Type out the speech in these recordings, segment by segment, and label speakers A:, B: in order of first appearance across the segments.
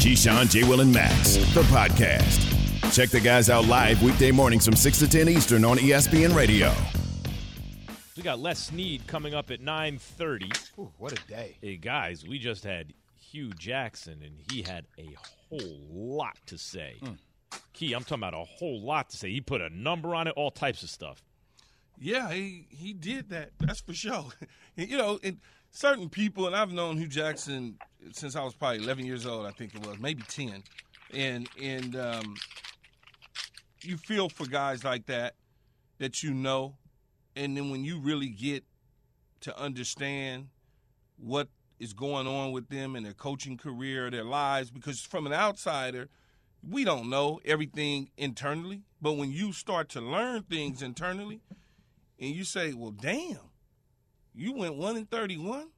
A: Keyshawn, J. Will, and Max, the podcast. Check the guys out live weekday mornings from 6 to 10 Eastern on ESPN Radio.
B: We got Les Snead coming up at 9.30.
C: Ooh, what a day.
B: Hey, guys, we just had Hue Jackson, and he had a whole lot to say. Mm. Key, I'm talking about a whole lot to say. He put a number on it, all types of stuff.
D: Yeah, he, he did that. That's for sure. you know, and certain people, and I've known Hue Jackson since I was probably 11 years old, I think it was, maybe 10. And, and um, you feel for guys like that that you know – and then when you really get to understand what is going on with them in their coaching career, their lives, because from an outsider, we don't know everything internally. But when you start to learn things internally, and you say, "Well, damn, you went one in thirty-one,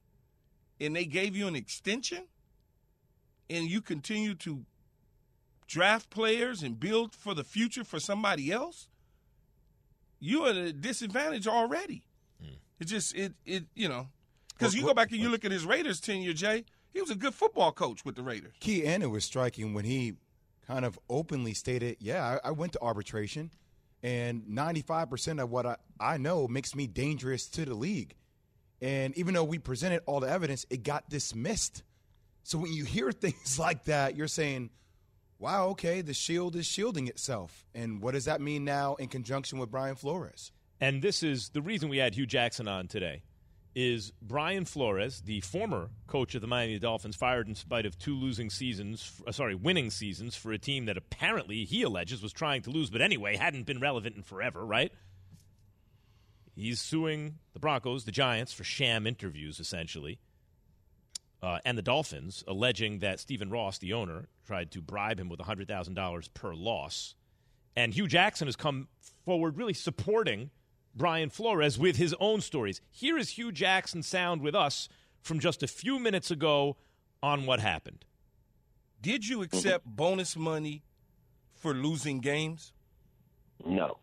D: and they gave you an extension, and you continue to draft players and build for the future for somebody else." you're at a disadvantage already. Mm. It just it it you know because you go back and you look at his Raiders tenure, Jay. He was a good football coach with the Raiders.
C: Key and it was striking when he kind of openly stated, "Yeah, I, I went to arbitration, and 95 percent of what I, I know makes me dangerous to the league." And even though we presented all the evidence, it got dismissed. So when you hear things like that, you're saying, wow, okay, the shield is shielding itself. And what does that mean now in conjunction with Brian Flores?
B: And this is the reason we had Hue Jackson on today. Is Brian Flores, the former coach of the Miami Dolphins, fired in spite of two losing seasons, uh, sorry, winning seasons for a team that apparently he alleges was trying to lose, but anyway hadn't been relevant in forever, right? He's suing the Broncos, the Giants, for sham interviews, essentially uh, and the Dolphins, alleging that Stephen Ross, the owner, tried to bribe him with $100,000 per loss. And Hue Jackson has come forward really supporting Brian Flores with his own stories. Here is Hue Jackson sound with us from just a few minutes ago on what happened.
D: Did you accept bonus money for losing games?
E: No.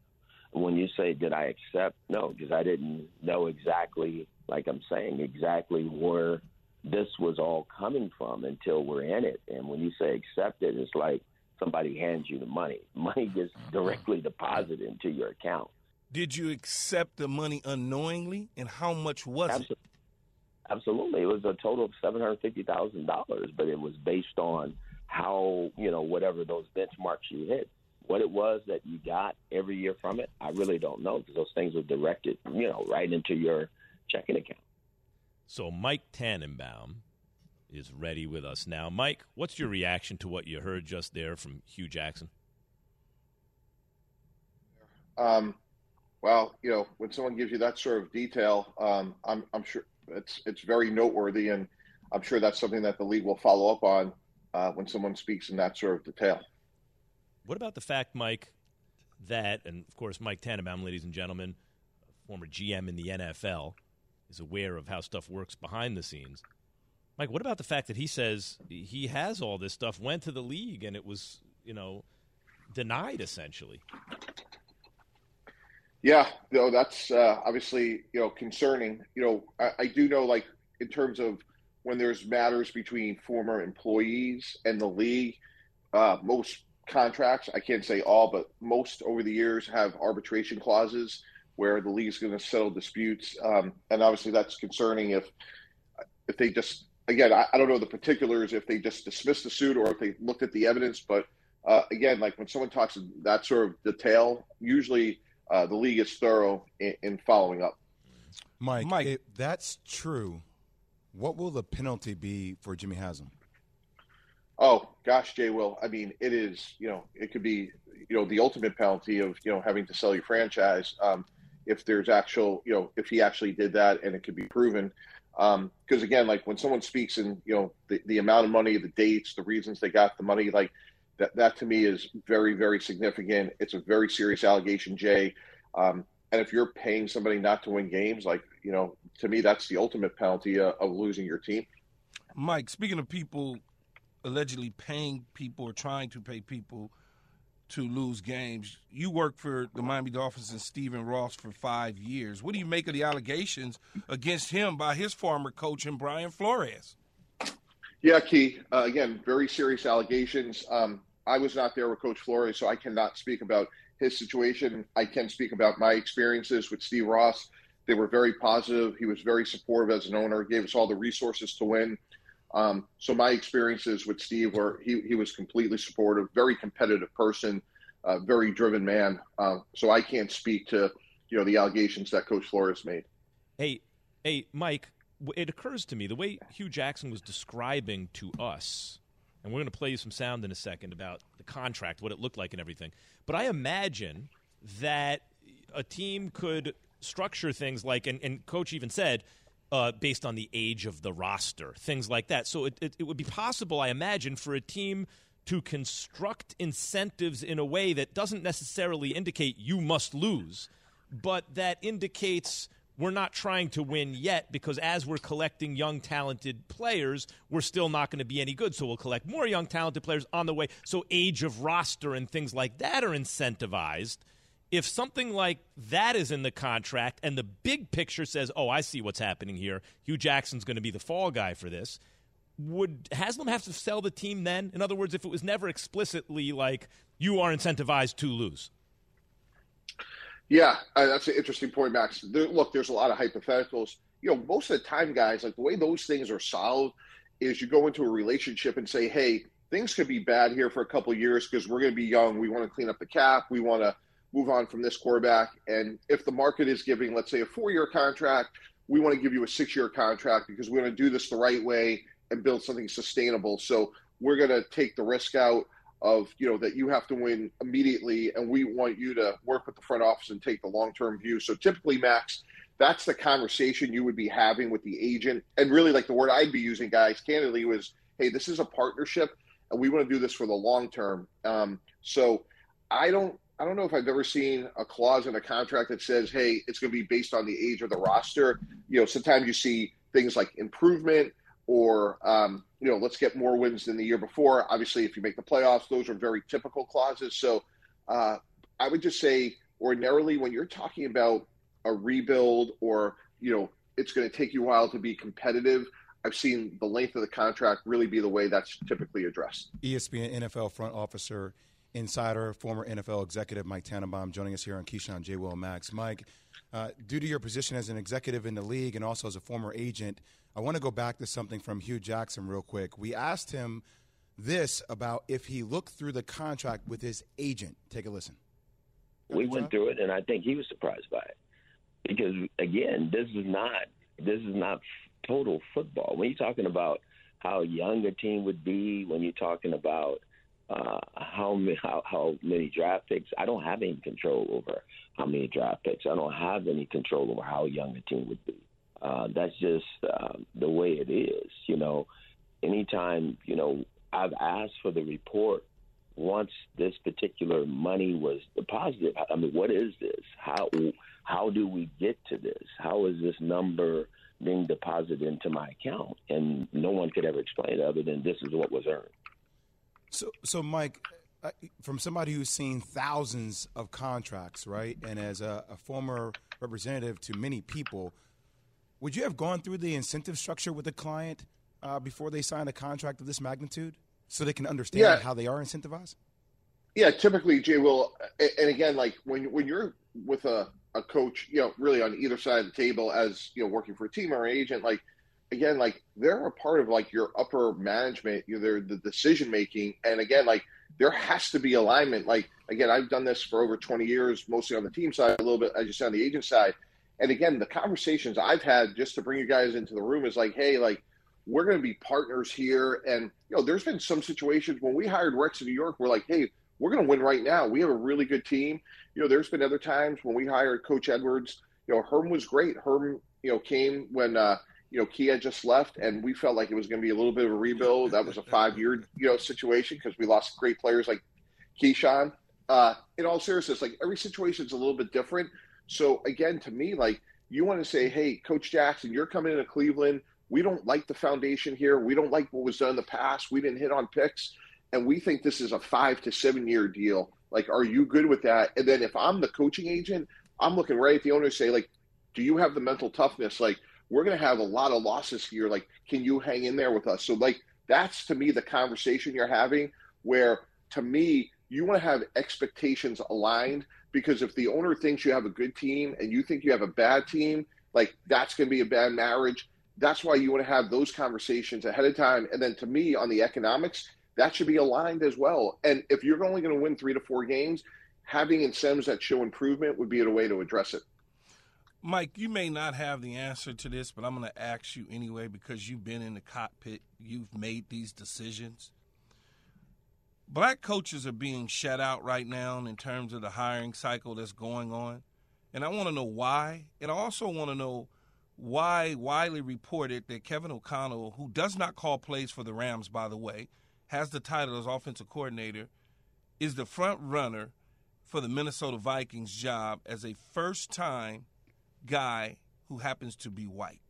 E: When you say did I accept, no, because I didn't know exactly, like I'm saying, exactly where this was all coming from until we're in it. And when you say accept it, it's like somebody hands you the money. Money gets mm-hmm. directly deposited into your account.
D: Did you accept the money unknowingly, and how much was
E: Absolutely.
D: it?
E: Absolutely, it was a total of seven hundred fifty thousand dollars, but it was based on how you know whatever those benchmarks you hit. What it was that you got every year from it, I really don't know because those things were directed, you know, right into your checking account.
B: So Mike Tannenbaum is ready with us now. Mike, what's your reaction to what you heard just there from Hue Jackson?
F: Um, well, you know, when someone gives you that sort of detail, um, I'm, I'm sure it's it's very noteworthy, and I'm sure that's something that the league will follow up on uh, when someone speaks in that sort of detail.
B: What about the fact, Mike, that, and of course, Mike Tannenbaum, ladies and gentlemen, former GM in the NFL, is aware of how stuff works behind the scenes. Mike, what about the fact that he says he has all this stuff, went to the league, and it was, you know, denied essentially?
F: Yeah, know, that's uh, obviously, you know, concerning. You know, I, I do know, like, in terms of when there's matters between former employees and the league, uh, most contracts, I can't say all, but most over the years have arbitration clauses where the league is going to settle disputes, um, and obviously that's concerning if if they just again I, I, don't know the particulars if they just dismissed the suit or if they looked at the evidence, but uh, again, like when someone talks that sort of detail, usually uh, the league is thorough in, in following up.
C: Mike, Mike, if that's true, what will the penalty be for Jimmy Haslam?
F: Oh gosh, Jay will. I mean, it is. You know, it could be. You know, the ultimate penalty of you know having to sell your franchise. Um, if there's actual, you know, if he actually did that and it could be proven. Because um, again, like when someone speaks in you know the, the amount of money, the dates, the reasons they got the money, like that that to me is very very significant. It's a very serious allegation, Jay. Um, and if you're paying somebody not to win games, like you know, to me that's the ultimate penalty of, of losing your team.
D: Mike, speaking of people allegedly paying people or trying to pay people to lose games. You worked for the Miami Dolphins and Stephen Ross for five years. What do you make of the allegations against him by his former coach and Brian Flores?
F: Yeah, Key. Uh, again, very serious allegations. Um, I was not there with Coach Flores, so I cannot speak about his situation. I can speak about my experiences with Steve Ross. They were very positive. He was very supportive as an owner, gave us all the resources to win. Um, so my experiences with Steve were he, he was completely supportive, very competitive person, uh, very driven man. Uh, so I can't speak to you know the allegations that Coach Flores made.
B: Hey, hey, Mike. It occurs to me the way Hue Jackson was describing to us, and we're going to play you some sound in a second about the contract, what it looked like, and everything. But I imagine that a team could structure things like, and, and Coach even said, uh, based on the age of the roster, things like that. So it, it, it would be possible, I imagine, for a team to construct incentives in a way that doesn't necessarily indicate you must lose, but that indicates we're not trying to win yet because as we're collecting young talented players we're still not going to be any good. So we'll collect more young talented players on the way. So age of roster and things like that are incentivized if something like that is in the contract and the big picture says, oh, I see what's happening here, Hue Jackson's going to be the fall guy for this, would Haslam have to sell the team then? In other words, if it was never explicitly like, you are incentivized to lose?
F: Yeah, that's an interesting point, Max. There, look, there's a lot of hypotheticals. You know, most of the time, guys, like the way those things are solved is you go into a relationship and say, hey, things could be bad here for a couple years because we're going to be young. We want to clean up the cap. We want to move on from this quarterback. And if the market is giving, let's say, a four year contract, we want to give you a six year contract because we want to do this the right way and build something sustainable. So we're going to take the risk out of, you know, that you have to win immediately. And we want you to work with the front office and take the long term view. So typically, Max, that's the conversation you would be having with the agent. And really, like the word I'd be using, guys, candidly, was, hey, this is a partnership and we want to do this for the long term. Um, so I don't I don't know if I've ever seen a clause in a contract that says, "Hey, it's going to be based on the age of the roster." You know, sometimes you see things like improvement or um, you know, let's get more wins than the year before. Obviously, if you make the playoffs, those are very typical clauses. So, uh, I would just say, ordinarily, when you're talking about a rebuild or you know, it's going to take you a while to be competitive. I've seen the length of the contract really be the way that's typically addressed.
C: ESPN NFL front officer insider, former NFL executive Mike Tannenbaum joining us here on Keyshawn J. Will Max. Mike, uh, due to your position as an executive in the league and also as a former agent, I want to go back to something from Hue Jackson real quick. We asked him this about if he looked through the contract with his agent. Take a listen.
E: We went through it, and I think he was surprised by it because, again, this is not this is not total football. When you're talking about how young a team would be, when you're talking about uh, how, how how many draft picks. I don't have any control over how many draft picks. I don't have any control over how young a team would be. Uh, that's just uh, the way it is. You know, anytime you know I've asked for the report once this particular money was deposited. I mean, what is this? How how do we get to this? How is this number being deposited into my account? And no one could ever explain it other than this is what was earned.
C: So, so Mike, uh, from somebody who's seen thousands of contracts, right, and as a, a, former representative to many people, would you have gone through the incentive structure with the client uh, before they sign a contract of this magnitude, so they can understand yeah. how they are incentivized?
F: Yeah, typically, Jay will, and again, like when when you're with a, a coach, you know, really on either side of the table, as you know, working for a team or an agent, like again, like they're a part of like your upper management, you know, they're the decision making, and again, like there has to be alignment. Like again, I've done this for over 20 years, mostly on the team side, a little bit as you said on the agent side. And again, the conversations I've had just to bring you guys into the room is like, hey, like we're going to be partners here, and you know, there's been some situations when we hired Rex in New York, we're like, hey, we're going to win right now. We have a really good team. You know, there's been other times when we hired Coach Edwards. You know, Herm was great. Herm, you know, came when uh, you know, had just left, and we felt like it was going to be a little bit of a rebuild. That was a five-year, you know, situation because we lost great players like Keyshawn. Uh, in all seriousness, like every situation is a little bit different. So again, to me, like you want to say, hey, Coach Jackson, you're coming into Cleveland. We don't like the foundation here. We don't like what was done in the past. We didn't hit on picks, and we think this is a five to seven-year deal. Like, are you good with that? And then if I'm the coaching agent, I'm looking right at the owner and say, like, do you have the mental toughness? Like, we're going to have a lot of losses here. Like, can you hang in there with us? So, like, that's to me the conversation you're having where to me, you want to have expectations aligned because if the owner thinks you have a good team and you think you have a bad team, like that's going to be a bad marriage. That's why you want to have those conversations ahead of time. And then to me, on the economics, that should be aligned as well. And if you're only going to win three to four games, having incentives that show improvement would be a way to address it.
D: Mike, you may not have the answer to this, but I'm going to ask you anyway because you've been in the cockpit, you've made these decisions. Black coaches are being shut out right now in terms of the hiring cycle that's going on. And I want to know why. And I also want to know why Wiley reported that Kevin O'Connell, who does not call plays for the Rams, by the way, has the title as offensive coordinator, is the front runner for the Minnesota Vikings job as a first time guy who happens to be white?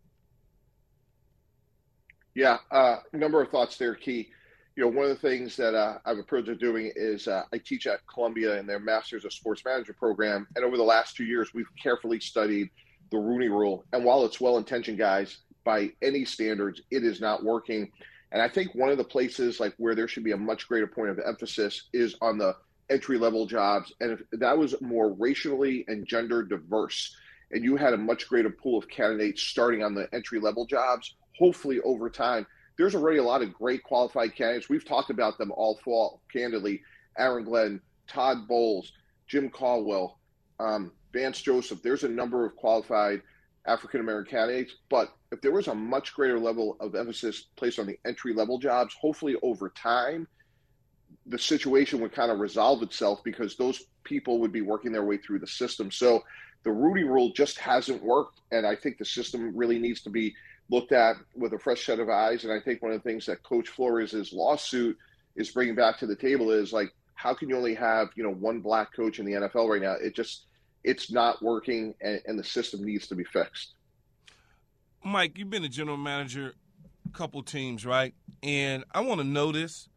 F: Yeah, a uh, number of thoughts there, Key. You know, one of the things that uh, I have a privilege of doing is uh, I teach at Columbia in their Masters of Sports Management program. And over the last two years, we've carefully studied the Rooney Rule. And while it's well intentioned, guys, by any standards, it is not working. And I think one of the places like where there should be a much greater point of emphasis is on the entry level jobs. And if that was more racially and gender diverse, and you had a much greater pool of candidates starting on the entry level jobs, hopefully over time, there's already a lot of great qualified candidates. We've talked about them all fall, candidly. Aaron Glenn, Todd Bowles, Jim Caldwell, um, Vance Joseph. There's a number of qualified African American candidates, but if there was a much greater level of emphasis placed on the entry level jobs, hopefully over time, the situation would kind of resolve itself because those people would be working their way through the system. So the Rooney Rule just hasn't worked, and I think the system really needs to be looked at with a fresh set of eyes. And I think one of the things that Coach Flores' lawsuit is bringing back to the table is like, how can you only have you know one black coach in the NFL right now? It just it's not working, and, and the system needs to be fixed.
D: Mike, you've been a general manager, a couple teams, right? And I want to know this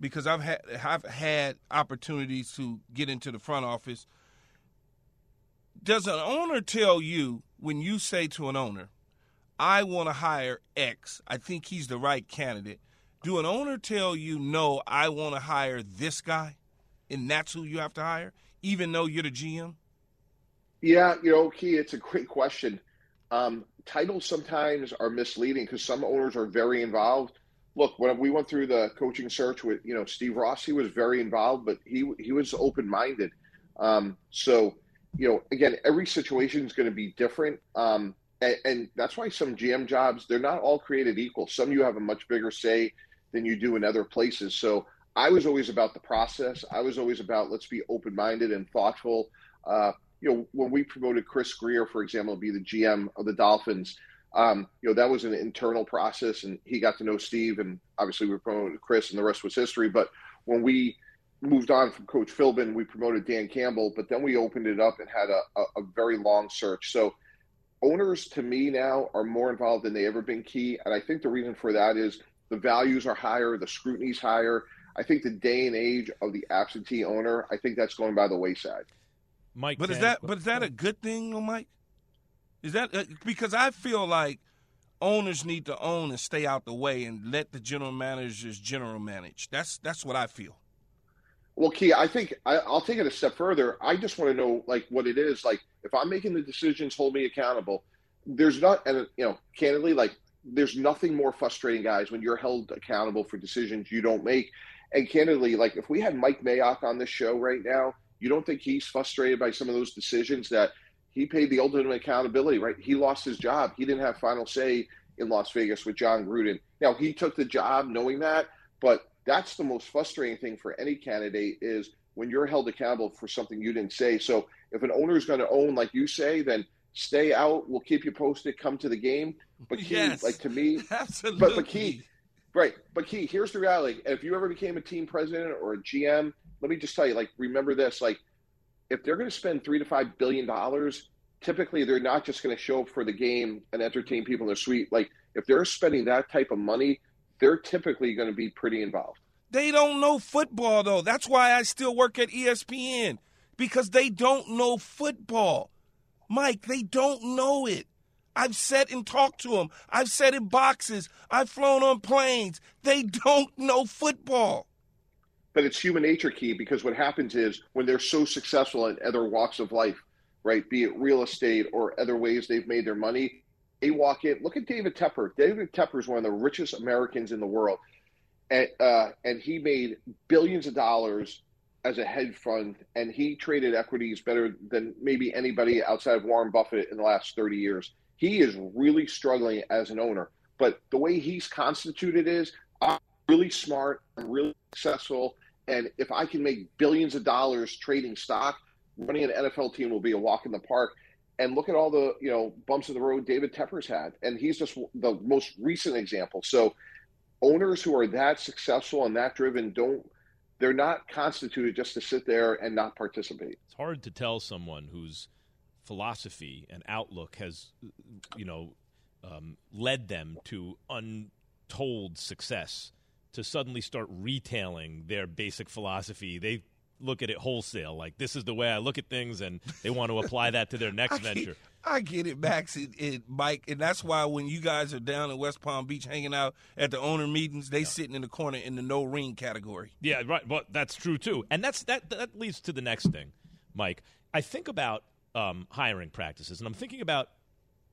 D: because I've had I've had opportunities to get into the front office. Does an owner tell you when you say to an owner, "I want to hire X. I think he's the right candidate." Do an owner tell you, "No, I want to hire this guy," and that's who you have to hire, even though you're the GM?
F: Yeah, you know, Key, it's a great question. Um, titles sometimes are misleading because some owners are very involved. Look, when we went through the coaching search with you know Steve Ross, he was very involved, but he he was open minded. Um, so you know, again, every situation is going to be different, um, and, and that's why some GM jobs they're not all created equal. Some you have a much bigger say than you do in other places. So I was always about the process. I was always about let's be open minded and thoughtful. Uh, you know, when we promoted Chris Grier, for example, to be the GM of the Dolphins, um, you know, that was an internal process, and he got to know Steve, and obviously we promoted Chris, and the rest was history. But when we moved on from Coach Philbin, we promoted Dan Campbell, but then we opened it up and had a, a, a very long search. So owners, to me now, are more involved than they ever been. Key, and I think the reason for that is the values are higher, the scrutiny's higher. I think the day and age of the absentee owner, I think that's going by the wayside.
D: Mike. But is that but is that a good thing, Mike? Is that uh, because I feel like owners need to own and stay out the way and let the general managers general manage. That's that's what I feel.
F: Well, Key, I think I, will take it a step further. I just want to know like what it is. Like if I'm making the decisions, hold me accountable. There's not, and you know, candidly, like there's nothing more frustrating, guys, when you're held accountable for decisions you don't make. And candidly, like if we had Mike Mayock on this show right now, you don't think he's frustrated by some of those decisions that he paid the ultimate accountability, right? He lost his job. He didn't have final say in Las Vegas with Jon Gruden. Now he took the job knowing that, but that's the most frustrating thing for any candidate is when you're held accountable for something you didn't say. So if an owner is going to own, like you say, then stay out. We'll keep you posted. Come to the game. But key,
D: Yes.
F: like to me,
D: Absolutely.
F: but but key, right? But key. Here's the reality: if you ever became a team president or a GM, let me just tell you, like, remember this: like, if they're going to spend three to five billion dollars, typically they're not just going to show up for the game and entertain people in their suite. Like, if they're spending that type of money, they're typically going to be pretty involved.
D: They don't know football though. That's why I still work at ESPN because they don't know football. Mike, they don't know it. I've sat and talked to them. I've sat in boxes. I've flown on planes. They don't know football.
F: but it's human nature key because what happens is when they're so successful in other walks of life, right, be it real estate or other ways they've made their money, they walk in. Look at David Tepper. David Tepper is one of the richest Americans in the world, and uh, and he made billions of dollars as a hedge fund, and he traded equities better than maybe anybody outside of Warren Buffett in the last thirty years. He is really struggling as an owner, but the way he's constituted is I'm really smart, I'm really successful, and if I can make billions of dollars trading stock, running an NFL team will be a walk in the park. And look at all the you know bumps in the road David Tepper's had, and he's just the most recent example. So owners who are that successful and that driven don't they're not constituted just to sit there and not participate.
B: It's hard to tell someone whose philosophy and outlook has, you know, um, led them to untold success to suddenly start retailing their basic philosophy. They look at it wholesale, like this is the way I look at things, and they want to apply that to their next
D: I get,
B: venture.
D: I get it, Max and, and Mike, and that's why when you guys are down in West Palm Beach hanging out at the owner meetings, they sitting in the corner in the no ring category.
B: Yeah, right. But that's true too, and that's that. That leads to the next thing, Mike. I think about um, hiring practices, and I'm thinking about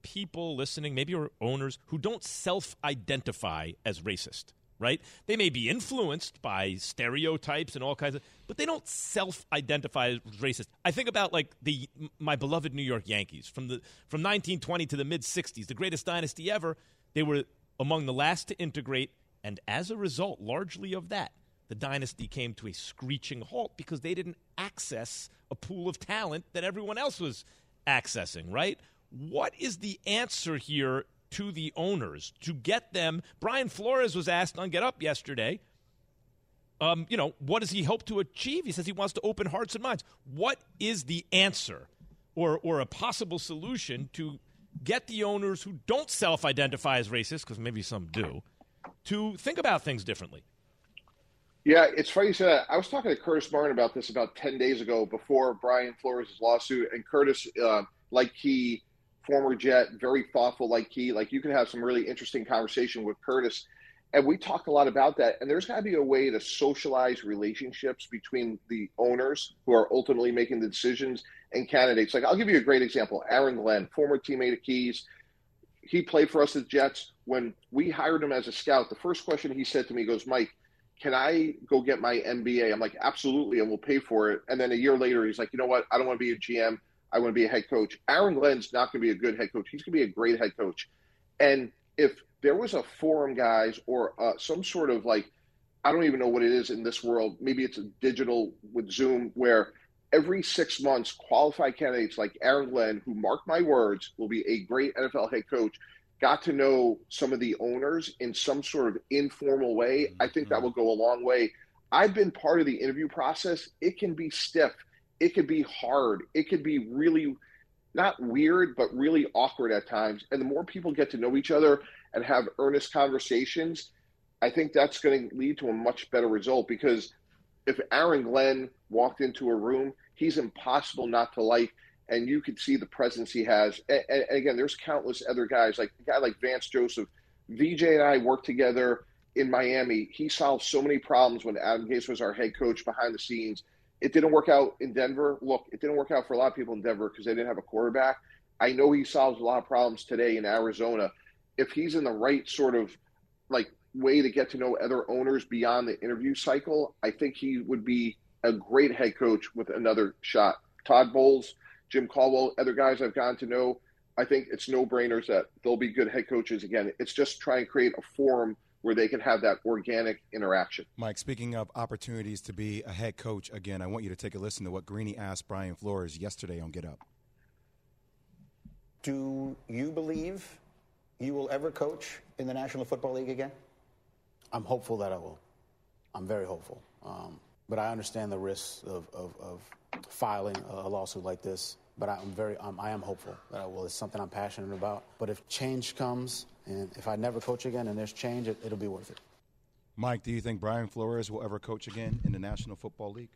B: people listening, maybe or owners who don't self-identify as racist. Right? They may be influenced by stereotypes and all kinds of, but they don't self-identify as racist. I think about like the my beloved New York Yankees from the from 1920 to the mid 60s, the greatest dynasty ever. They were among the last to integrate, and as a result, largely of that, the dynasty came to a screeching halt because they didn't access a pool of talent that everyone else was accessing, right? What is the answer here to the owners to get them? Brian Flores was asked on Get Up yesterday, um, you know, what does he hope to achieve? He says he wants to open hearts and minds. What is the answer or, or a possible solution to get the owners who don't self identify as racist, because maybe some do, to think about things differently?
F: Yeah, it's funny you say that. I was talking to Curtis Martin about this about 10 days ago before Brian Flores' lawsuit. And Curtis, uh, like he, former Jet, very thoughtful, like he, like you can have some really interesting conversation with Curtis. And we talk a lot about that. And there's got to be a way to socialize relationships between the owners who are ultimately making the decisions and candidates. Like, I'll give you a great example Aaron Glenn, former teammate of Keys. He played for us at Jets. When we hired him as a scout, the first question he said to me goes, Mike, can I go get my MBA? I'm like, absolutely, and we'll pay for it. And then a year later, he's like, you know what? I don't want to be a GM. I want to be a head coach. Aaron Glenn's not going to be a good head coach. He's going to be a great head coach. And if there was a forum, guys, or uh, some sort of like, I don't even know what it is in this world. Maybe it's a digital with Zoom where every six months, qualified candidates like Aaron Glenn, who mark my words, will be a great NFL head coach, got to know some of the owners in some sort of informal way, I think that will go a long way. I've been part of the interview process. It can be stiff, it could be hard, it could be really not weird, but really awkward at times. And the more people get to know each other and have earnest conversations, I think that's going to lead to a much better result because if Aaron Glenn walked into a room, he's impossible not to like and you could see the presence he has. And, and, again, there's countless other guys, like a guy like Vance Joseph. VJ and I worked together in Miami. He solved so many problems when Adam Gase was our head coach behind the scenes. It didn't work out in Denver. Look, it didn't work out for a lot of people in Denver because they didn't have a quarterback. I know he solves a lot of problems today in Arizona. If he's in the right sort of like way to get to know other owners beyond the interview cycle, I think he would be a great head coach with another shot. Todd Bowles, Jim Caldwell, other guys I've gotten to know, I think it's no brainers that they'll be good head coaches again. It's just try and create a forum where they can have that organic interaction.
C: Mike, speaking of opportunities to be a head coach again, I want you to take a listen to what Greeny asked Brian Flores yesterday on Get Up.
G: Do you believe you will ever coach in the National Football League again?
H: I'm hopeful that I will. I'm very hopeful. Um, but I understand the risks of, of, of filing a lawsuit like this. But I'm very, um, I am hopeful that I will. It's something I'm passionate about. But if change comes, and if I never coach again, and there's change, it, it'll be worth it.
C: Mike, do you think Brian Flores will ever coach again in the National Football League?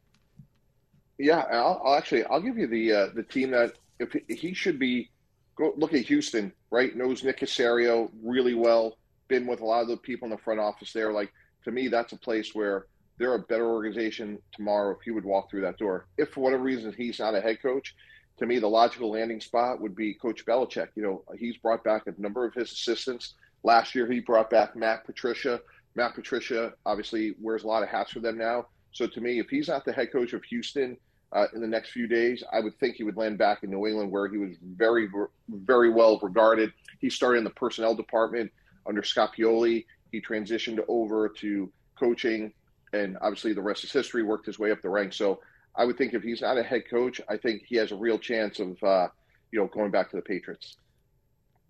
F: Yeah, I'll, I'll actually I'll give you the uh, the team that if he, he should be. Go look at Houston, right? Knows Nick Caserio really well. Been with a lot of the people in the front office there. Like to me, that's a place where they're a better organization tomorrow if he would walk through that door. If for whatever reason he's not a head coach, to me the logical landing spot would be Coach Belichick. You know, he's brought back a number of his assistants. Last year he brought back Matt Patricia. Matt Patricia obviously wears a lot of hats for them now. So to me, if he's not the head coach of Houston uh, in the next few days, I would think he would land back in New England, where he was very, very well regarded. He started in the personnel department under Scott Pioli. He transitioned over to coaching and obviously the rest is history. Worked his way up the ranks. So I would think if he's not a head coach, I think he has a real chance of uh, you know going back to the Patriots.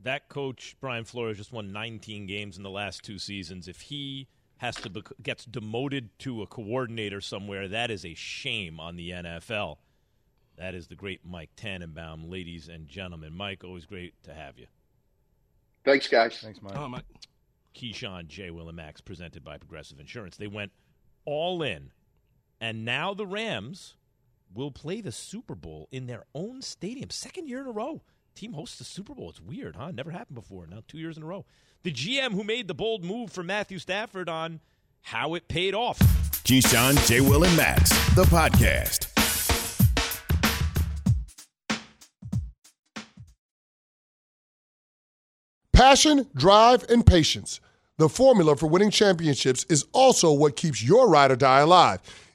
B: That coach Brian Flores just won 19 games in the last two seasons. If he has to be, gets demoted to a coordinator somewhere, that is a shame on the NFL. That is the great Mike Tannenbaum, ladies and gentlemen. Mike, always great to have you.
F: Thanks, guys.
C: Thanks, Mike.
D: Oh, Mike.
B: Keyshawn J. Will and Max, presented by Progressive Insurance. They went all in. And now the Rams will play the Super Bowl in their own stadium. Second year in a row. Team hosts the Super Bowl. It's weird, huh? Never happened before. Now two years in a row. The GM who made the bold move for Matthew Stafford on how it paid off.
A: Keyshawn, J. Will, and Max, the podcast.
I: Passion, drive, and patience. The formula for winning championships is also what keeps your ride or die alive.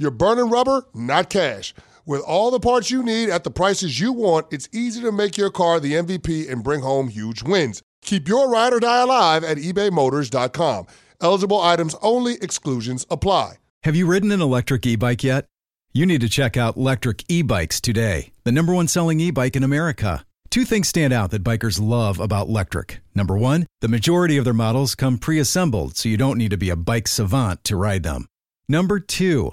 I: you're burning rubber, not cash. With all the parts you need at the prices you want, it's easy to make your car the MVP and bring home huge wins. Keep your ride or die alive at ebaymotors.com. Eligible items only, exclusions apply.
J: Have you ridden an electric e bike yet? You need to check out Lectric E Bikes today, the number one selling e bike in America. Two things stand out that bikers love about Lectric. Number one, the majority of their models come pre assembled, so you don't need to be a bike savant to ride them. Number two,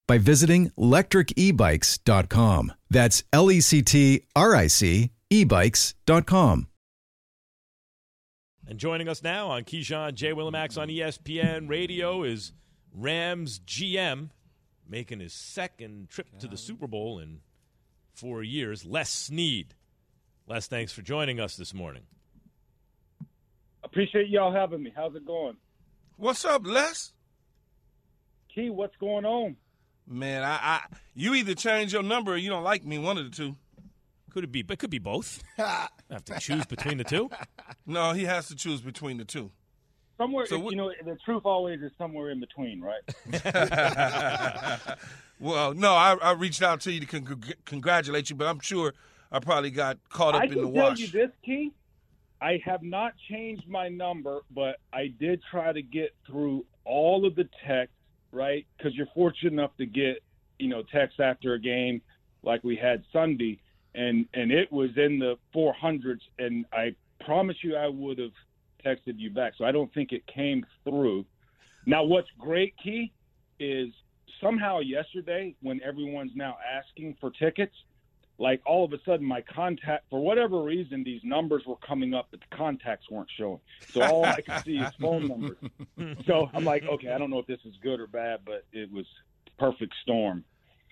J: by visiting lectricebikes.com. That's L E C T R I C ebikes.com.
B: And joining us now on Keyshawn J. Willimax on ESPN Radio is Rams GM making his second trip to the Super Bowl in four years, Les Snead. Les, thanks for joining us this morning.
K: Appreciate y'all having me. How's it going?
D: What's up, Les?
K: Key, what's going on?
D: Man, I, I you either change your number or you don't like me. One of the two.
B: Could it be? But could be both. I have to choose between the two.
D: No, he has to choose between the two.
K: Somewhere,
D: So
K: you know, the truth always is somewhere in between, right?
D: Well, no, I, I reached out to you to con- congratulate you, but I'm sure I probably got caught up
K: I
D: in
K: can
D: the
K: tell you this, Key. I have not changed my number, but I did try to get through all of the texts, right? Because you're fortunate enough to get, you know, text after a game like we had Sunday, and and it was in the 400s, and I promise you I would have texted you back. So I don't think it came through. Now, what's great, Key, is somehow yesterday when everyone's now asking for tickets, like all of a sudden my contact for whatever reason these numbers were coming up but the contacts weren't showing. So all i could see is phone numbers. So i'm like okay i don't know if this is good or bad but it was perfect storm.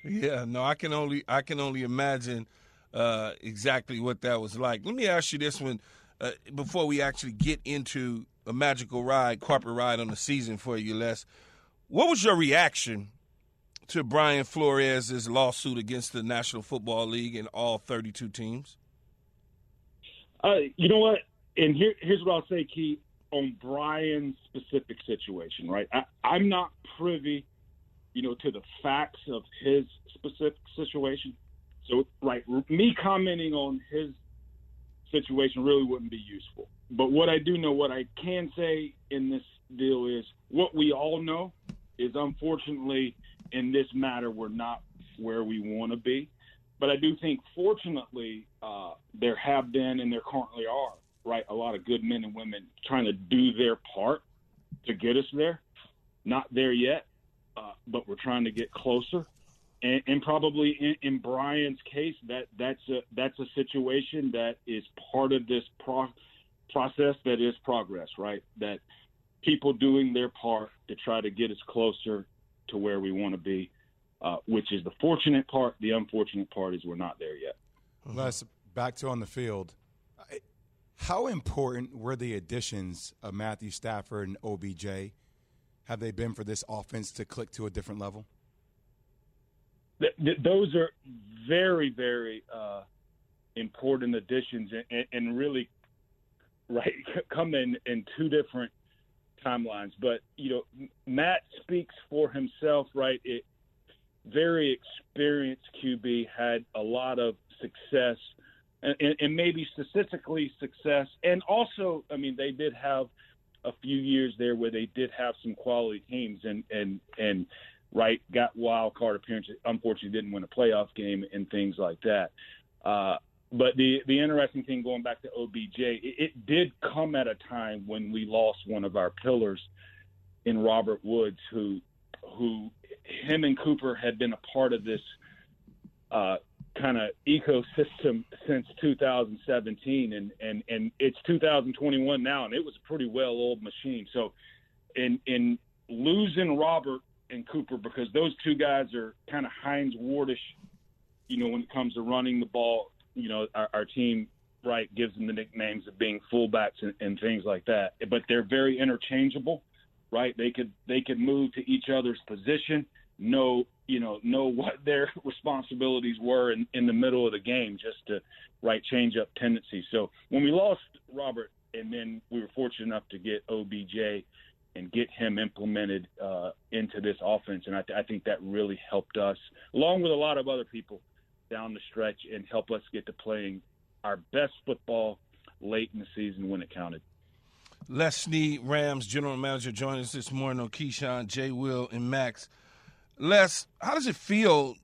D: Yeah no i can only i can only imagine uh, exactly what that was like. Let me ask you this one uh, before we actually get into a magical ride corporate ride on the season for you les. What was your reaction to Brian Flores' lawsuit against the National Football League and all 32 teams?
K: Uh, you know what? And here, here's what I'll say, Keith, on Brian's specific situation, right? I, I'm not privy, you know, to the facts of his specific situation. So, right, me commenting on his situation really wouldn't be useful. But what I do know, what I can say in this deal is what we all know is unfortunately – in this matter, we're not where we want to be. But I do think, fortunately, uh, there have been and there currently are, right, a lot of good men and women trying to do their part to get us there. Not there yet, uh, but we're trying to get closer. And, and probably in, in, Brian's case, that that's a that's a situation that is part of this pro- process that is progress, right? That people doing their part to try to get us closer to where we want to be, uh, which is the fortunate part. The unfortunate part is we're not there yet.
C: Les, back to on the field. How important were the additions of Matthew Stafford and OBJ? Have they been for this offense to click to a different level?
K: Th- th- those are very, very uh, important additions, and, and, really, right, come in in two different timelines. But you know, Matt speaks for himself, right? It, very experienced QB had a lot of success, and, and, maybe statistically success, and also, I mean, they did have a few years there where they did have some quality teams, and and and right got wild card appearances. Unfortunately, didn't win a playoff game and things like that. Uh, but the the interesting thing going back to OBJ, it, it did come at a time when we lost one of our pillars in Robert Woods, who who him and Cooper had been a part of this uh, kind of ecosystem since 2017, and and and it's 2021 now, and it was a pretty well old machine. So, in in losing Robert and Cooper because those two guys are kind of Hines Wardish, you know, when it comes to running the ball you know, our, our team right gives them the nicknames of being fullbacks and, and things like that. But they're very interchangeable, right? They could they could move to each other's position, know you know know what their responsibilities were in, in the middle of the game, just to right change up tendencies. So when we lost Robert, and then we were fortunate enough to get OBJ and get him implemented uh, into this offense, and I, th- I think that really helped us, along with a lot of other people down the stretch and help us get to playing our best football late in the season when it counted.
D: Les Snead, Rams general manager, joining us this morning on Keyshawn, J. Will, and Max. Les, how does it feel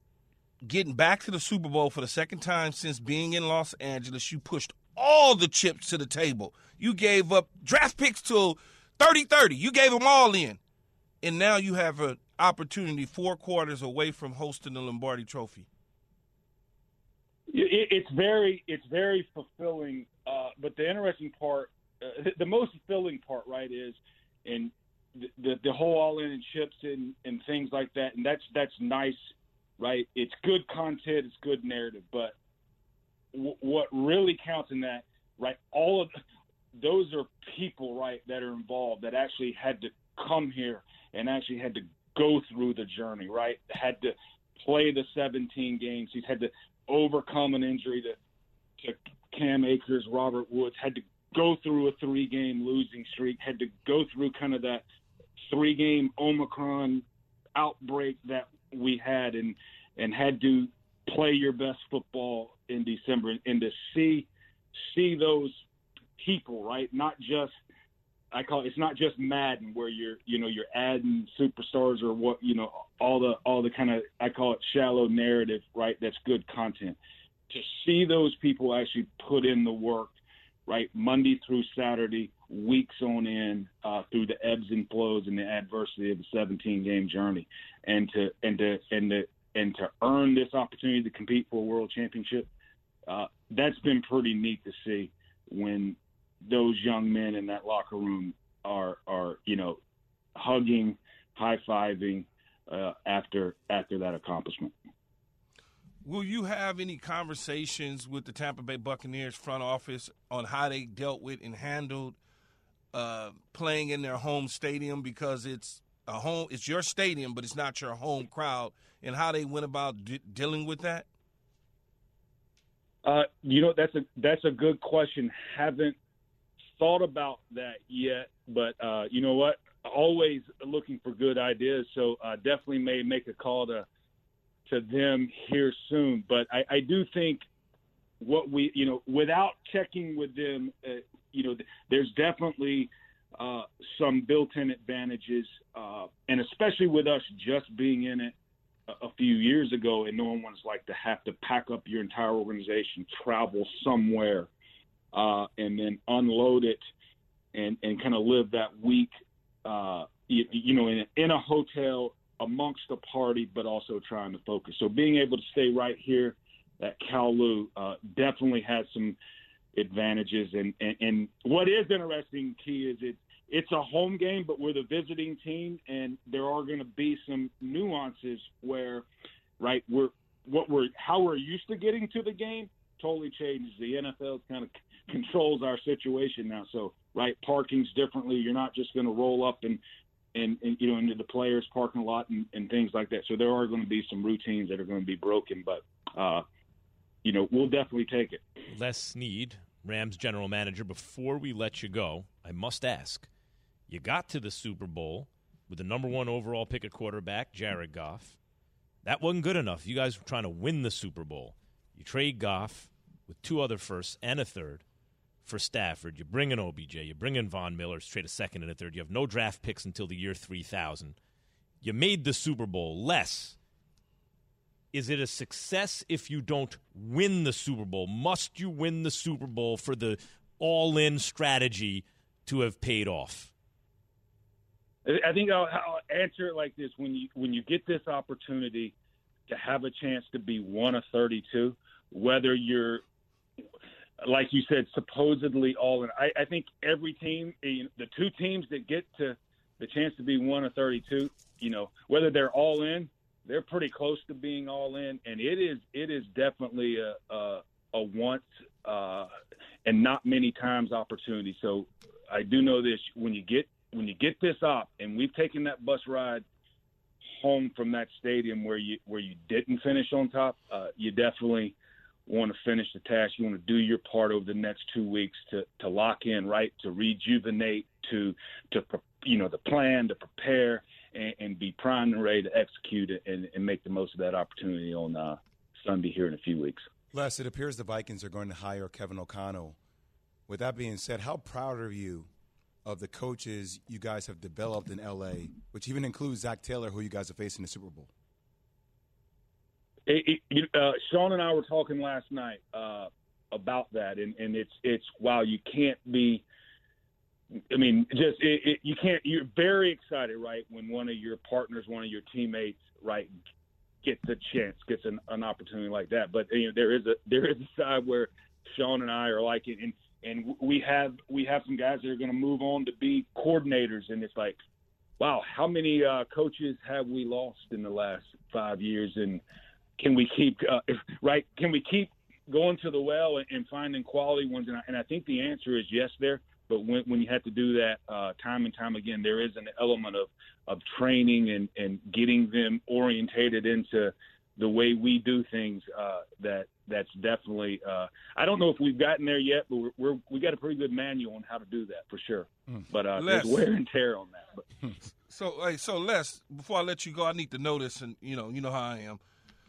D: getting back to the Super Bowl for the second time since being in Los Angeles? You pushed all the chips to the table. You gave up draft picks till 30 30. You gave them all in. And now you have an opportunity four quarters away from hosting the Lombardi Trophy.
K: It, it's very it's very fulfilling. Uh, but the interesting part, uh, the most fulfilling part, right, is in the, the, the whole all in and chips and, and things like that. And that's that's nice, right? It's good content, it's good narrative. But w- what really counts in that, right? All of those are people, right, that are involved that actually had to come here and actually had to go through the journey, right? Had to play the 17 games. He's had to overcome an injury to, to Cam Akers, Robert Woods, had to go through a three game losing streak, had to go through kind of that three game Omicron outbreak that we had and and had to play your best football in December and to see see those people, right? Not just I call it, it's not just Madden where you're you know you're adding superstars or what you know all the all the kind of I call it shallow narrative right that's good content. To see those people actually put in the work right Monday through Saturday weeks on end uh, through the ebbs and flows and the adversity of the 17 game journey. And to and to and to and to earn this opportunity to compete for a world championship, uh, that's been pretty neat to see when those young men in that locker room are are you know hugging, high fiving uh, after after that accomplishment.
D: Will you have any conversations with the Tampa Bay Buccaneers front office on how they dealt with and handled uh, playing in their home stadium because it's a home, it's your stadium, but it's not your home crowd, and how they went about d- dealing with that?
K: Uh, you know, that's a that's a good question. Haven't thought about that yet, but uh, you know what? Always looking for good ideas. So uh, definitely may make a call to to them here soon. But I, I do think what we, you know, without checking with them, uh, you know, there's definitely uh, some built-in advantages, uh, and especially with us just being in it a, a few years ago, and no one's like to have to pack up your entire organization, travel somewhere, uh, and then unload it, and and kind of live that week, uh, you, you know, in, in a hotel amongst the party, but also trying to focus. So being able to stay right here at Kowloon uh, definitely has some advantages. And, and, and what is interesting, Key, is it it's a home game, but we're the visiting team, and there are going to be some nuances where, right, we're what we're how we're used to getting to the game totally changes. The NFL kind of controls our situation now. So, right, parking's differently. You're not just going to roll up and and, and you know into the players' parking lot and, and things like that. So there are going to be some routines that are going to be broken, but uh, you know we'll definitely take it.
B: Les Snead, Rams general manager. Before we let you go, I must ask: You got to the Super Bowl with the number one overall pick at quarterback, Jared Goff. That wasn't good enough. You guys were trying to win the Super Bowl. You trade Goff with two other firsts and a third for Stafford. You bring in OBJ. You bring in Von Miller. Trade a second and a third. You have no draft picks until the year 3000. You made the Super Bowl Les. Is it a success if you don't win the Super Bowl? Must you win the Super Bowl for the all in strategy to have paid off?
K: I think I'll, I'll answer it like this: when you when you get this opportunity to have a chance to be one of 32, whether you're like you said, supposedly all in. I, I think every team, the two teams that get to the chance to be one of 32, you know, whether they're all in, they're pretty close to being all in, and it is it is definitely a a, a once uh, and not many times opportunity. So I do know this: when you get when you get this up, and we've taken that bus ride home from that stadium where you where you didn't finish on top, uh, you definitely want to finish the task. You want to do your part over the next two weeks to to lock in, right? To rejuvenate, to to you know, the plan, to prepare, and, and be primed and ready to execute and, and make the most of that opportunity on uh, Sunday here in a few weeks.
C: Les, it appears the Vikings are going to hire Kevin O'Connell. With that being said, how proud are you of the coaches you guys have developed in LA, which even includes Zac Taylor, who you guys are facing in the Super Bowl?
K: It, it, uh, Sean and I were talking last night uh, about that, and, and it's it's wow, you can't be. I mean, just it, it, you can't. You're very excited, right, when one of your partners, one of your teammates, right, gets a chance, gets an, an opportunity like that. But you know, there is a there is a side where Sean and I are like, and and we have we have some guys that are going to move on to be coordinators, and it's like, wow, how many uh, coaches have we lost in the last five years, and can we keep uh, if, right? Can we keep going to the well and, and finding quality ones? And I, and I, think the answer is yes there. But when, when you have to do that uh, time and time again, there is an element of, of training and, and getting them orientated into the way we do things uh, that that's definitely uh, I don't know if we've gotten there yet, but we're, we're, we got a pretty good manual on how to do that for sure. Mm. But uh, Les, there's wear and tear on that. But.
D: So hey, so Les, before I let you go, I need to know this, and you know you know how I am.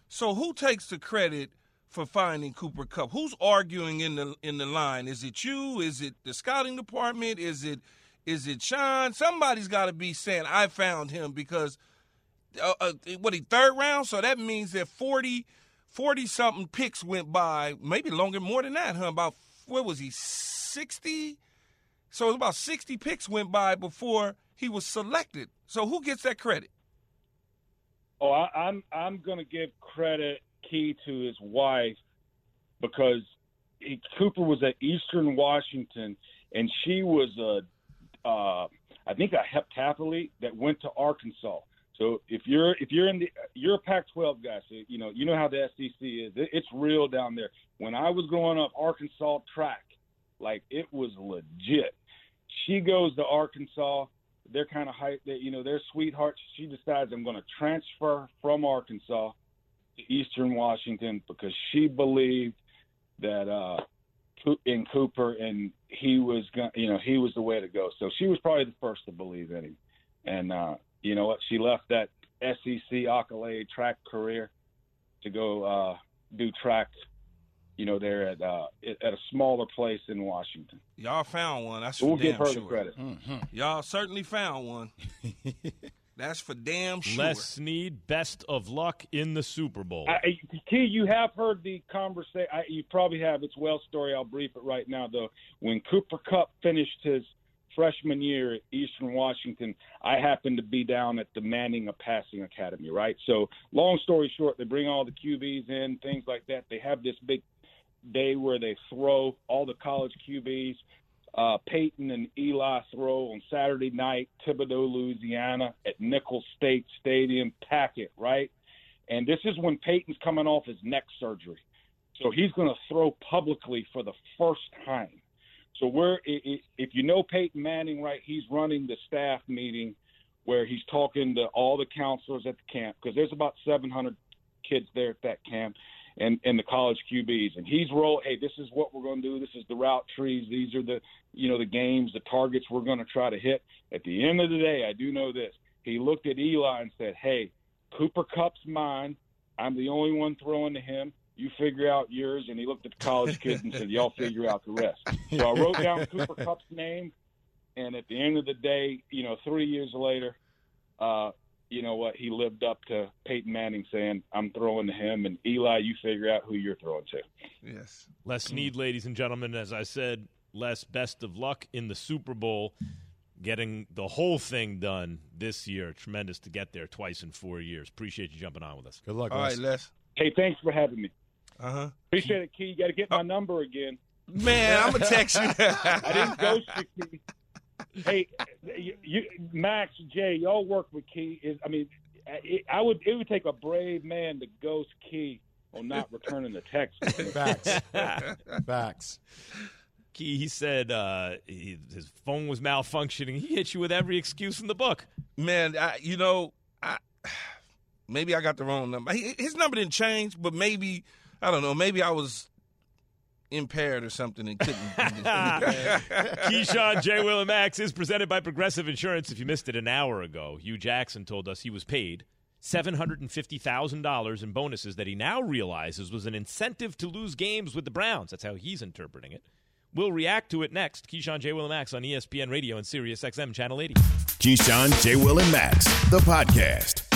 D: So who takes the credit for finding Cooper Kupp? Who's arguing in the in the line? Is it you? Is it the scouting department? Is it is it Sean? Somebody's got to be saying I found him because uh, uh, what he third round. So that means that 40, 40 something picks went by, maybe longer, more than that, huh? About what was he sixty? So it was about sixty picks went by before he was selected. So who gets that credit?
K: Oh, I, I'm I'm going to give credit key to his wife because he, Cooper was at Eastern Washington, and she was a, uh, I think a heptathlete that went to Arkansas. So if you're if you're in the you're a Pac-12 guy, so you know you know how the SEC is. It, it's real down there. When I was growing up, Arkansas track, like it was legit. She goes to Arkansas. They're kind of hype. They, you know, they're sweethearts. She decides I'm going to transfer from Arkansas to Eastern Washington because she believed that uh in Cooper and he was going you know he was the way to go. So she was probably the first to believe in him. And uh you know what? She left that SEC accolade track career to go uh do track you know, there at uh, at a smaller place in Washington.
D: Y'all found one. That's
K: we'll
D: for
K: give
D: damn
K: her
D: sure.
K: the credit.
D: Mm-hmm. Y'all certainly found one. That's for damn sure.
B: Les Snead, best of luck in the Super Bowl.
K: I, Key, you have heard the conversation. You probably have. It's well story. I'll brief it right now, though. When Cooper Kupp finished his freshman year at Eastern Washington, I happened to be down at the Manning Passing Academy, right? So, long story short, they bring all the QBs in, things like that. They have this big day where they throw all the college QBs. Uh, Peyton and Eli throw on Saturday night, Thibodaux, Louisiana, at Nicholls State Stadium. Pack it, right? And this is when Peyton's coming off his neck surgery. So he's going to throw publicly for the first time. So we're, if you know Peyton Manning, right, he's running the staff meeting where he's talking to all the counselors at the camp because there's about 700 kids there at that camp and and the college QBs. And he's roll. Hey, this is what we're going to do. This is the route trees. These are the you know the games, the targets we're going to try to hit. At the end of the day, I do know this. He looked at Eli and said, "Hey, Cooper Kupp's mine. I'm the only one throwing to him. You figure out yours." And he looked at the college kids and said, "Y'all figure out the rest." So I wrote down Cooper Kupp's name. And at the end of the day, you know, three years later, uh, you know what, he lived up to Peyton Manning saying, I'm throwing to him, and Eli, you figure out who you're throwing to.
D: Yes.
B: Les Snead, ladies and gentlemen, as I said, Les, best of luck in the Super Bowl. Getting the whole thing done this year. Tremendous to get there twice in four years. Appreciate you jumping on with us.
C: Good luck,
D: All
C: Les.
D: right, Les.
K: Hey, thanks for having me.
D: Uh huh.
K: Appreciate it, Key. You got to get my number again.
D: Man, I'm gonna text you.
K: I didn't ghost you, Key. Hey, you, you, Max, Jay, y'all work with Key. Is I mean, it, I would it would take a brave man to ghost Key on not returning the text.
C: Facts. Facts.
B: Key, he said uh, he, his phone was malfunctioning. He hit you with every excuse in the book.
D: Man, I, you know, I maybe I got the wrong number. His number didn't change, but maybe I don't know. Maybe I was impaired or something and couldn't.
B: Keyshawn, J. Will, and Max is presented by Progressive Insurance. If you missed it an hour ago, Hue Jackson told us he was paid $750,000 in bonuses that he now realizes was an incentive to lose games with the Browns. That's how he's interpreting it. We'll react to it next. Keyshawn, J. Will, and Max on ESPN Radio and Sirius XM Channel 80.
A: Keyshawn, J. Will, and Max, the podcast.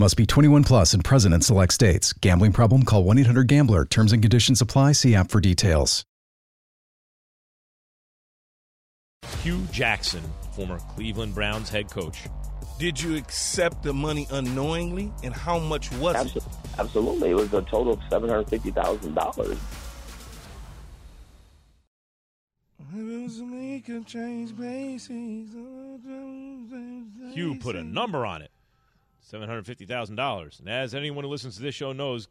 J: Must be 21 plus and present in select states. Gambling problem? Call 1 800 Gambler. Terms and conditions apply. See app for details.
B: Hue Jackson, former Cleveland Browns head coach.
D: Did you accept the money unknowingly, and how much was it?
E: Absolutely. Absolutely. It was a total of $750,000.
D: Make a change places.
B: Hugh put a number on it. $750,000. And as anyone who listens to this show knows,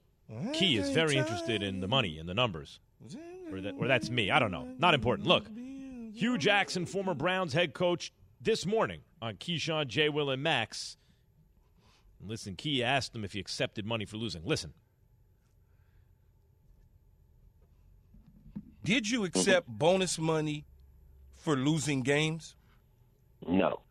B: Key is very interested in the money and the numbers. Or, that, or that's me. I don't know. Not important. Look, Hue Jackson, former Browns head coach, this morning on Keyshawn, J. Will, and Max. Listen, Key asked him if he accepted money for losing. Listen.
D: Did you accept bonus money for losing games?
E: No.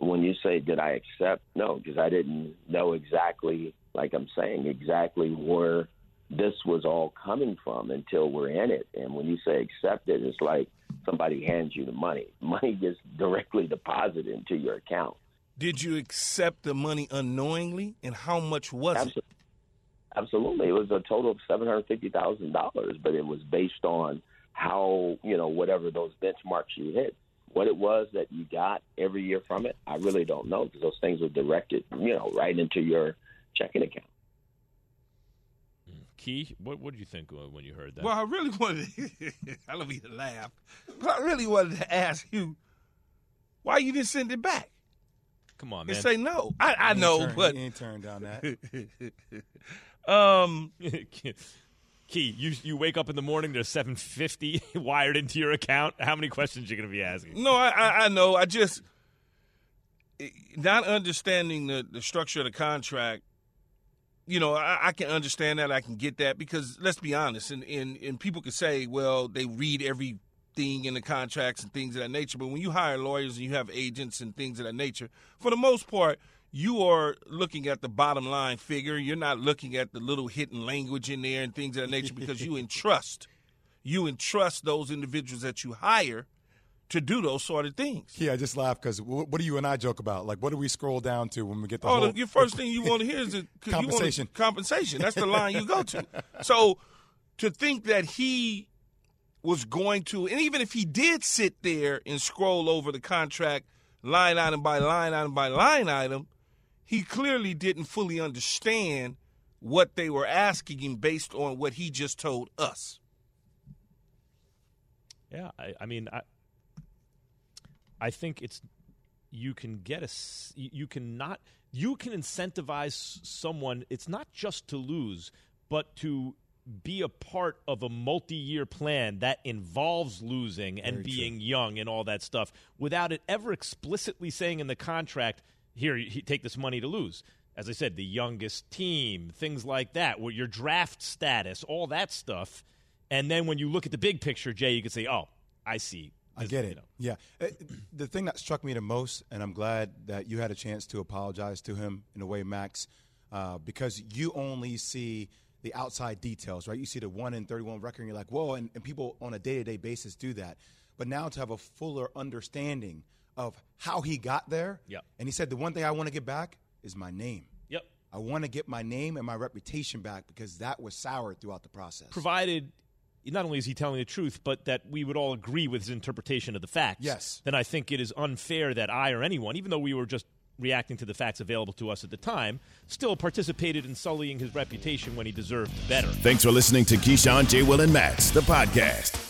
E: When you say did I accept? No, because I didn't know exactly, like I'm saying, exactly where this was all coming from until we're in it. And when you say accept it, it's like somebody hands you the money. Money gets directly deposited into your account.
D: Did you accept the money unknowingly, and how much was
E: Absolutely.
D: it?
E: Absolutely, it was a total of seven hundred fifty thousand dollars, but it was based on how you know whatever those benchmarks you hit. What it was that you got every year from it, I really don't know because those things were directed, you know, right into your checking account.
B: Key, what what did you think when you heard that?
D: Well, I really wanted. To, I love you to laugh, but I really wanted to ask you why you didn't send it back.
B: Come on,
D: and
B: man.
D: say no. I, I know,
C: ain't turn-
D: but
C: he ain't turned down that.
D: um,
B: Key, you you wake up in the morning, there's 750 wired into your account. How many questions you going to be asking?
D: No, I, I, I know. I just not understanding the, the structure of the contract. You know, I, I can understand that. I can get that because let's be honest, and, and and people could say, well, they read everything in the contracts and things of that nature. But when you hire lawyers and you have agents and things of that nature, for the most part, you are looking at the bottom line figure. You're not looking at the little hidden language in there and things of that nature because you entrust you entrust those individuals that you hire to do those sort of things.
C: Yeah, I just laugh because what, what do you and I joke about? Like, what do we scroll down to when we get the
D: oh,
C: whole
D: your first thing you want to hear is the,
C: Compensation.
D: compensation. That's the line you go to. So to think that he was going to, and even if he did sit there and scroll over the contract line item by line item by line item, he clearly didn't fully understand what they were asking him based on what he just told us.
B: Yeah, I, I mean, I, I think it's you can get a you you can not you can incentivize someone. It's not just to lose, but to be a part of a multi-year plan that involves losing and
C: Very true.
B: being young and all that stuff without it ever explicitly saying in the contract here you take this money to lose as i said the youngest team things like that where your draft status all that stuff and then when you look at the big picture jay you can say oh i see
C: I get it. Yeah. Uh, The thing that struck me the most, and I'm glad that you had a chance to apologize to him in a way, Max, uh, because you only see the outside details, right? You see the 1 in 31 record, and you're like, whoa, and, and people on a day to day basis do that. But now to have a fuller understanding of how he got there,
B: Yep.
C: and he said, the one thing I want to get back is my name.
B: Yep.
C: I want to get my name and my reputation back because that was soured throughout the process.
B: provided not only is he telling the truth, but that we would all agree with his interpretation of the facts.
C: Yes.
B: Then I think it is unfair that I or anyone, even though we were just reacting to the facts available to us at the time, still participated in sullying his reputation when he deserved better.
A: Thanks for listening to Keyshawn, J. Will, and Max, the podcast.